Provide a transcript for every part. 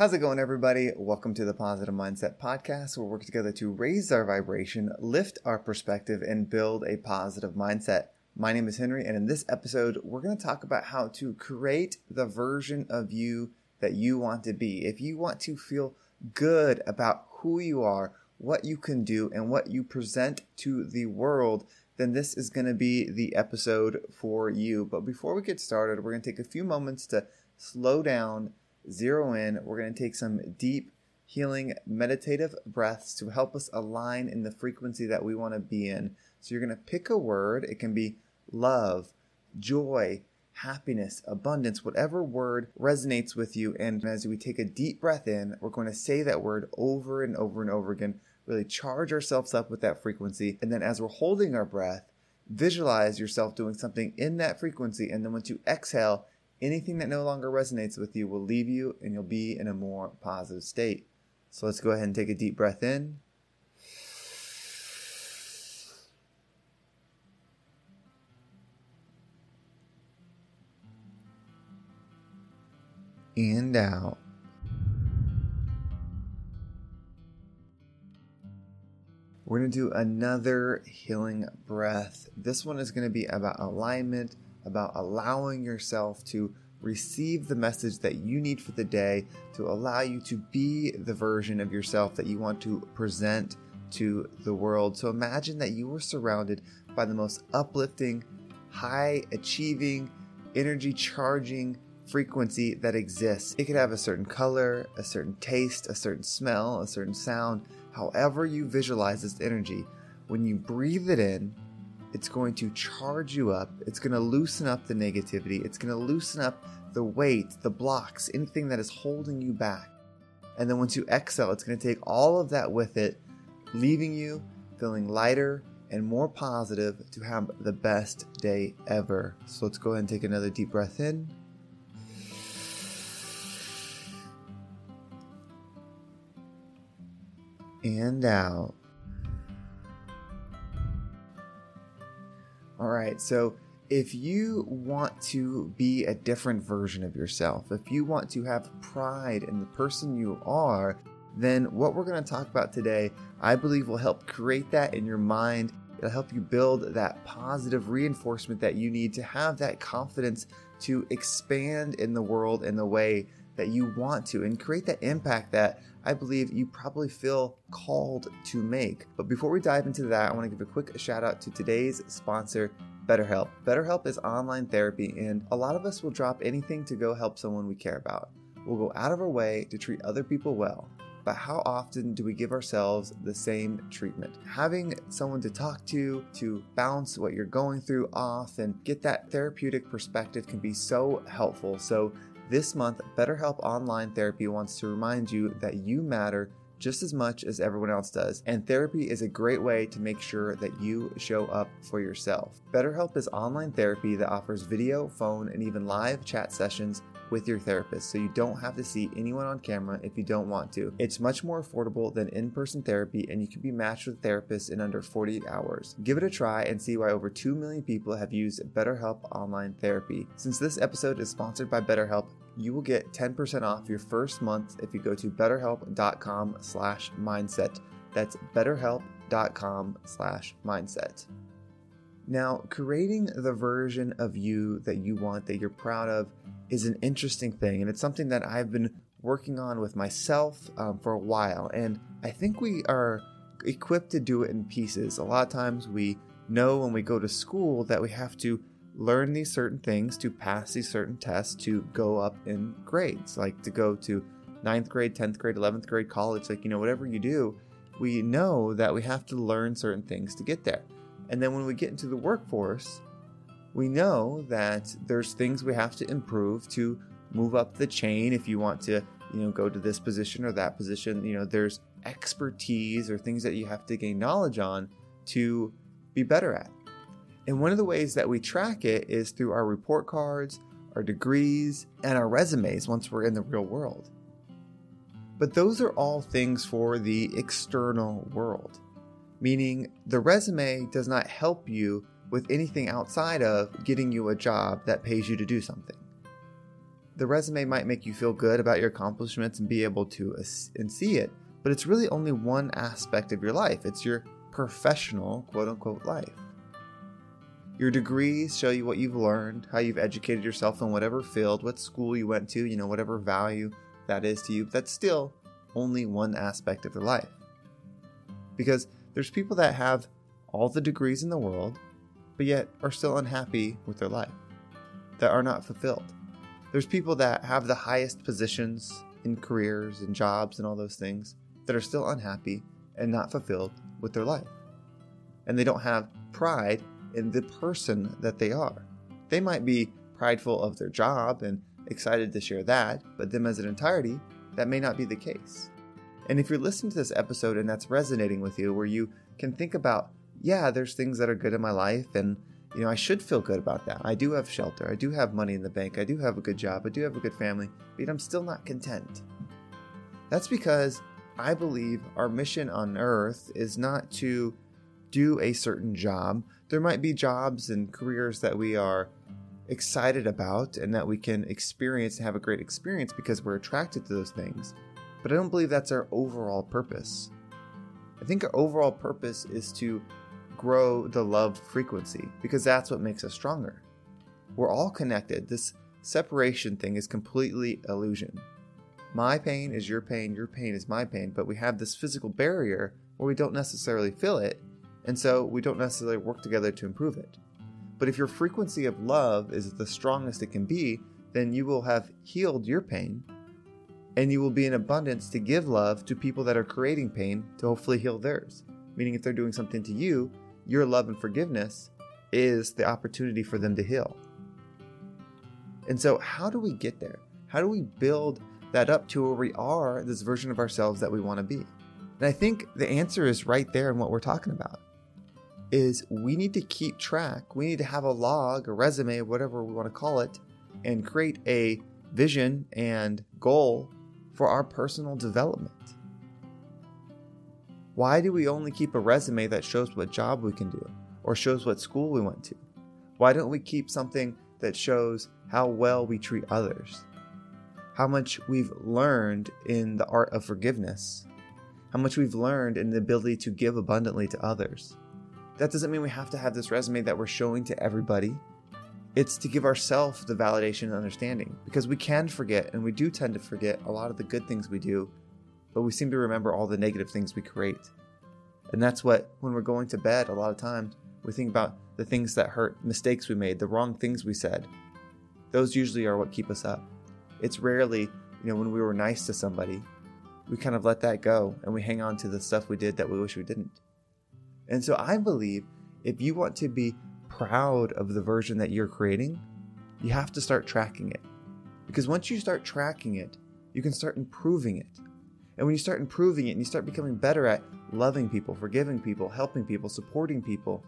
How's it going, everybody? Welcome to the Positive Mindset Podcast, where we work together to raise our vibration, lift our perspective, and build a positive mindset. My name is Henry, and in this episode, we're going to talk about how to create the version of you that you want to be. If you want to feel good about who you are, what you can do, and what you present to the world, then this is going to be the episode for you. But before we get started, we're going to take a few moments to slow down, zero in. We're going to take some deep, healing, meditative breaths to help us align in the frequency that we want to be in. So you're going to pick a word. It can be love, joy, happiness, abundance, whatever word resonates with you. And as we take a deep breath in, we're going to say that word over and over and over again, really charge ourselves up with that frequency. And then as we're holding our breath, visualize yourself doing something in that frequency. And then once you exhale, anything that no longer resonates with you will leave you and you'll be in a more positive state. So let's go ahead and take a deep breath in. and out. We're going to do another healing breath. This one is going to be about alignment, about allowing yourself to receive the message that you need for the day to allow you to be the version of yourself that you want to present to the world. So imagine that you were surrounded by the most uplifting, high achieving, energy charging, frequency that exists. It could have a certain color, a certain taste, a certain smell, a certain sound, however you visualize this energy. When you breathe it in, it's going to charge you up. It's going to loosen up the negativity. It's going to loosen up the weight, the blocks, anything that is holding you back. And then once you exhale, it's going to take all of that with it, leaving you feeling lighter and more positive to have the best day ever. So let's go ahead and take another deep breath in. and out. All right, so if you want to be a different version of yourself, if you want to have pride in the person you are, then what we're going to talk about today, I believe, will help create that in your mind. It'll help you build that positive reinforcement that you need to have that confidence to expand in the world in the way that you want to and create that impact that I believe you probably feel called to make. But before we dive into that, I want to give a quick shout out to today's sponsor, BetterHelp. BetterHelp is online therapy, and a lot of us will drop anything to go help someone we care about. We'll go out of our way to treat other people well. But how often do we give ourselves the same treatment? Having someone to talk to, to bounce what you're going through off, and get that therapeutic perspective can be so helpful. So, this month, BetterHelp Online Therapy wants to remind you that you matter just as much as everyone else does, and therapy is a great way to make sure that you show up for yourself. BetterHelp is online therapy that offers video, phone, and even live chat sessions with your therapist, so you don't have to see anyone on camera if you don't want to. It's much more affordable than in person therapy, and you can be matched with therapists in under 48 hours. Give it a try and see why over 2 million people have used BetterHelp online therapy. Since this episode is sponsored by BetterHelp, you will get 10% off your first month if you go to betterhelp.com slash mindset. That's betterhelp.com slash mindset. Now, creating the version of you that you want, that you're proud of, is an interesting thing. And it's something that I've been working on with myself um, for a while. And I think we are equipped to do it in pieces. A lot of times we know when we go to school that we have to learn these certain things to pass these certain tests to go up in grades, like to go to ninth grade, 10th grade, 11th grade, college, like, you know, whatever you do, we know that we have to learn certain things to get there. And then when we get into the workforce, we know that there's things we have to improve to move up the chain if you want to, you know, go to this position or that position. You know, there's expertise or things that you have to gain knowledge on to be better at. And one of the ways that we track it is through our report cards, our degrees, and our resumes once we're in the real world. But those are all things for the external world, meaning the resume does not help you with anything outside of getting you a job that pays you to do something. the resume might make you feel good about your accomplishments and be able to and see it, but it's really only one aspect of your life. It's your professional, quote unquote, life. Your degrees show you what you've learned, how you've educated yourself in whatever field, what school you went to, you know, whatever value that is to you. But that's still only one aspect of their life. Because there's people that have all the degrees in the world, but yet are still unhappy with their life, that are not fulfilled. There's people that have the highest positions in careers and jobs and all those things that are still unhappy and not fulfilled with their life. And they don't have pride in the person that they are. They might be prideful of their job and excited to share that, but them as an entirety, that may not be the case. And if you're listening to this episode and that's resonating with you, where you can think about, yeah, there's things that are good in my life, and you know, I should feel good about that. I do have shelter, I do have money in the bank, I do have a good job, I do have a good family, but I'm still not content. That's because I believe our mission on earth is not to do a certain job. There might be jobs and careers that we are excited about and that we can experience and have a great experience because we're attracted to those things. But I don't believe that's our overall purpose. I think our overall purpose is to grow the love frequency because that's what makes us stronger. We're all connected. This separation thing is completely illusion. My pain is your pain, your pain is my pain, but we have this physical barrier where we don't necessarily feel it, and so we don't necessarily work together to improve it. But if your frequency of love is the strongest it can be, then you will have healed your pain and you will be in abundance to give love to people that are creating pain to hopefully heal theirs. Meaning, if they're doing something to you, your love and forgiveness is the opportunity for them to heal. And so, how do we get there? How do we build that up to where we are this version of ourselves that we want to be? And I think the answer is right there in what we're talking about. Is we need to keep track. We need to have a log, a resume, whatever we want to call it, and create a vision and goal for our personal development. Why do we only keep a resume that shows what job we can do or shows what school we went to? Why don't we keep something that shows how well we treat others? How much we've learned in the art of forgiveness? How much we've learned in the ability to give abundantly to others? That doesn't mean we have to have this resume that we're showing to everybody. It's to give ourselves the validation and understanding because we can forget, and we do tend to forget a lot of the good things we do, but we seem to remember all the negative things we create. And that's what, when we're going to bed, a lot of times, we think about the things that hurt, mistakes we made, the wrong things we said. Those usually are what keep us up. It's rarely, you know, when we were nice to somebody, we kind of let that go and we hang on to the stuff we did that we wish we didn't. And so I believe if you want to be proud of the version that you're creating, you have to start tracking it. Because once you start tracking it, you can start improving it. And when you start improving it and you start becoming better at loving people, forgiving people, helping people, supporting people,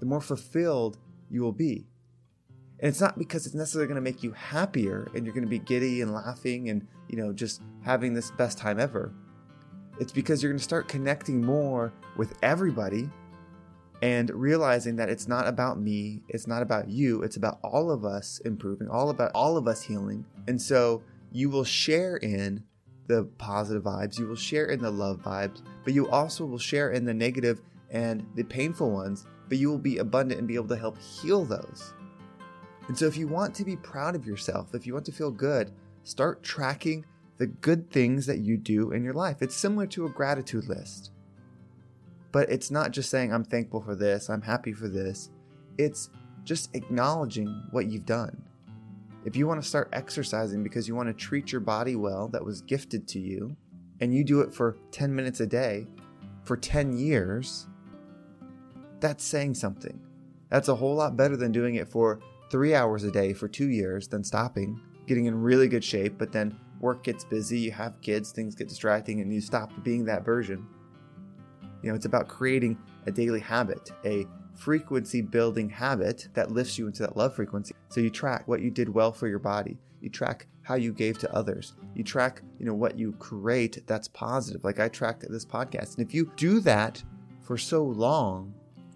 the more fulfilled you will be. And it's not because it's necessarily going to make you happier and you're going to be giddy and laughing and, you know, just having this best time ever. It's because you're going to start connecting more with everybody and realizing that it's not about me, it's not about you, it's about all of us improving, all about all of us healing. And so you will share in the positive vibes, you will share in the love vibes, but you also will share in the negative and the painful ones, but you will be abundant and be able to help heal those. And so if you want to be proud of yourself, if you want to feel good, start tracking the good things that you do in your life. It's similar to a gratitude list. But it's not just saying, I'm thankful for this, I'm happy for this. It's just acknowledging what you've done. If you want to start exercising because you want to treat your body well that was gifted to you, and you do it for 10 minutes a day for 10 years, that's saying something. That's a whole lot better than doing it for three hours a day for two years, then stopping, getting in really good shape, but then work gets busy, you have kids, things get distracting, and you stop being that version. You know, it's about creating a daily habit, a frequency building habit that lifts you into that love frequency. So you track what you did well for your body. You track how you gave to others. You track, you know, what you create that's positive. Like I tracked this podcast. And if you do that for so long,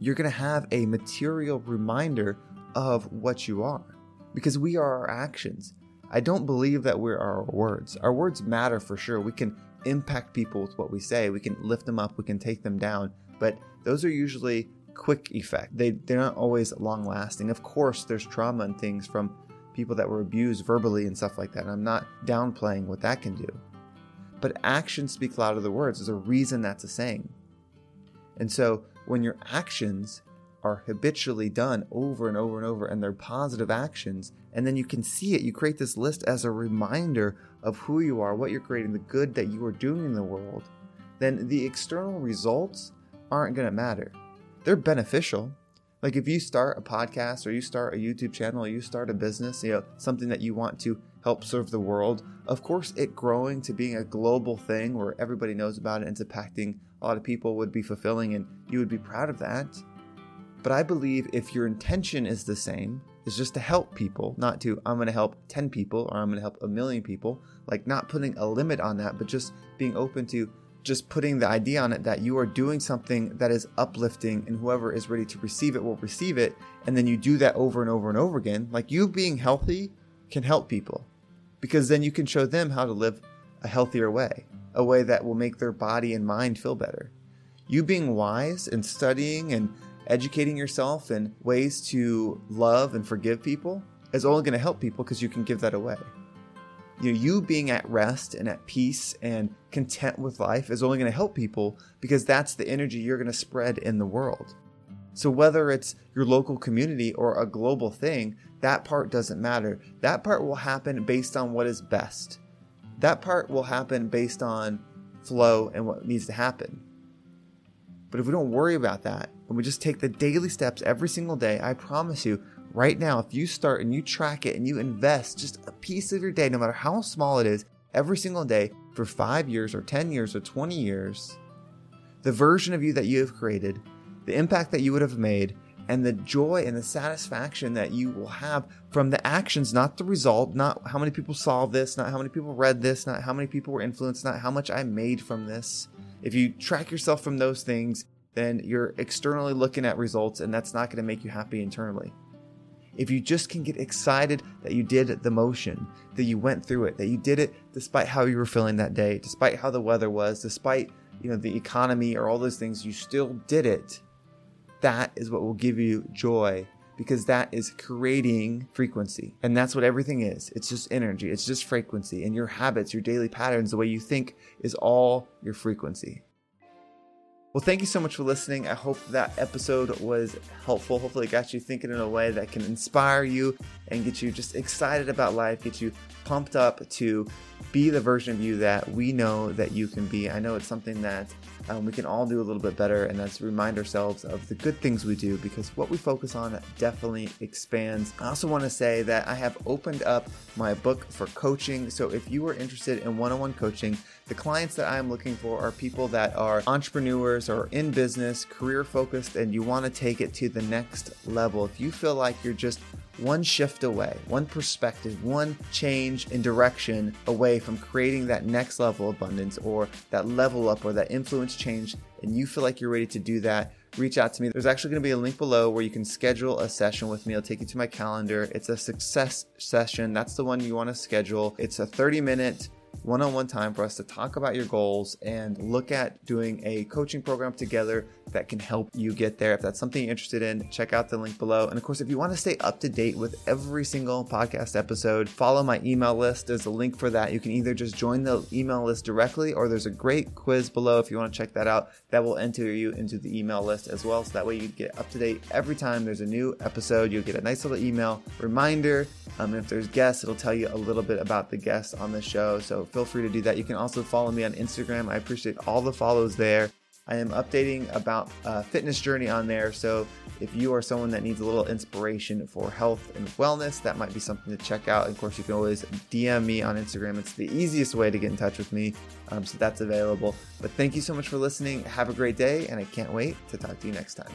you're going to have a material reminder of what you are because we are our actions. I don't believe that we're our words. Our words matter for sure. We can impact people with what we say. We can lift them up, we can take them down, but those are usually quick effect. They they're not always long lasting. Of course, there's trauma and things from people that were abused verbally and stuff like that. I'm not downplaying what that can do. But actions speak louder than words. There's a reason that's a saying. And so when your actions are habitually done over and over and over and they're positive actions, and then you can see it, you create this list as a reminder of who you are, what you're creating, the good that you are doing in the world, then the external results aren't going to matter. They're beneficial. Like if you start a podcast or you start a YouTube channel or you start a business, you know, something that you want to help serve the world, of course, it growing to being a global thing where everybody knows about it and it's impacting a lot of people would be fulfilling and you would be proud of that. But I believe if your intention is the same, is just to help people, not to, I'm going to help 10 people or I'm going to help a million people, like not putting a limit on that, but just being open to just putting the idea on it that you are doing something that is uplifting and whoever is ready to receive it will receive it. And then you do that over and over and over again. Like you being healthy can help people because then you can show them how to live a healthier way, a way that will make their body and mind feel better. You being wise and studying and educating yourself in ways to love and forgive people is only going to help people because you can give that away you know, you being at rest and at peace and content with life is only going to help people because that's the energy you're going to spread in the world. So whether it's your local community or a global thing, that part doesn't matter. That part will happen based on what is best. That part will happen based on flow and what needs to happen. But if we don't worry about that and we just take the daily steps every single day, I promise you, right now, if you start and you track it and you invest just a piece of your day, no matter how small it is, every single day for five years or 10 years or 20 years, the version of you that you have created, the impact that you would have made, and the joy and the satisfaction that you will have from the actions, not the result, not how many people saw this, not how many people read this, not how many people were influenced, not how much I made from this. If you track yourself from those things, then you're externally looking at results, and that's not going to make you happy internally if you just can get excited that you did the motion, that you went through it, that you did it despite how you were feeling that day, despite how the weather was, despite you know the economy or all those things, you still did it. That is what will give you joy because that is creating frequency. And that's what everything is. It's just energy, it's just frequency. And your habits, your daily patterns, the way you think is all your frequency. Well, thank you so much for listening. I hope that episode was helpful. Hopefully, it got you thinking in a way that can inspire you and get you just excited about life, get you pumped up to be the version of you that we know that you can be. I know it's something that um, we can all do a little bit better, and that's remind ourselves of the good things we do because what we focus on definitely expands. I also want to say that I have opened up my book for coaching. So if you are interested in one on one coaching, the clients that I'm looking for are people that are entrepreneurs or in business, career focused, and you want to take it to the next level. If you feel like you're just one shift away, one perspective, one change in direction away from creating that next level abundance or that level up or that influence change, and you feel like you're ready to do that, reach out to me. There's actually going to be a link below where you can schedule a session with me. I'll take you to my calendar. It's a success session. That's the one you want to schedule. It's a 30 minute one on one time for us to talk about your goals and look at doing a coaching program together that can help you get there. If that's something you're interested in, check out the link below. And of course, if you want to stay up to date with every single podcast episode, follow my email list. There's a link for that. You can either just join the email list directly or there's a great quiz below if you want to check that out. That will enter you into the email list as well. So that way you get up to date every time there's a new episode. You'll get a nice little email reminder. Um, if there's guests, it'll tell you a little bit about the guests on the show. So feel free to do that. You can also follow me on Instagram. I appreciate all the follows there. I am updating about uh, fitness journey on there. So if you are someone that needs a little inspiration for health and wellness, that might be something to check out. Of course, you can always DM me on Instagram. It's the easiest way to get in touch with me. Um, so that's available. But thank you so much for listening. Have a great day, and I can't wait to talk to you next time.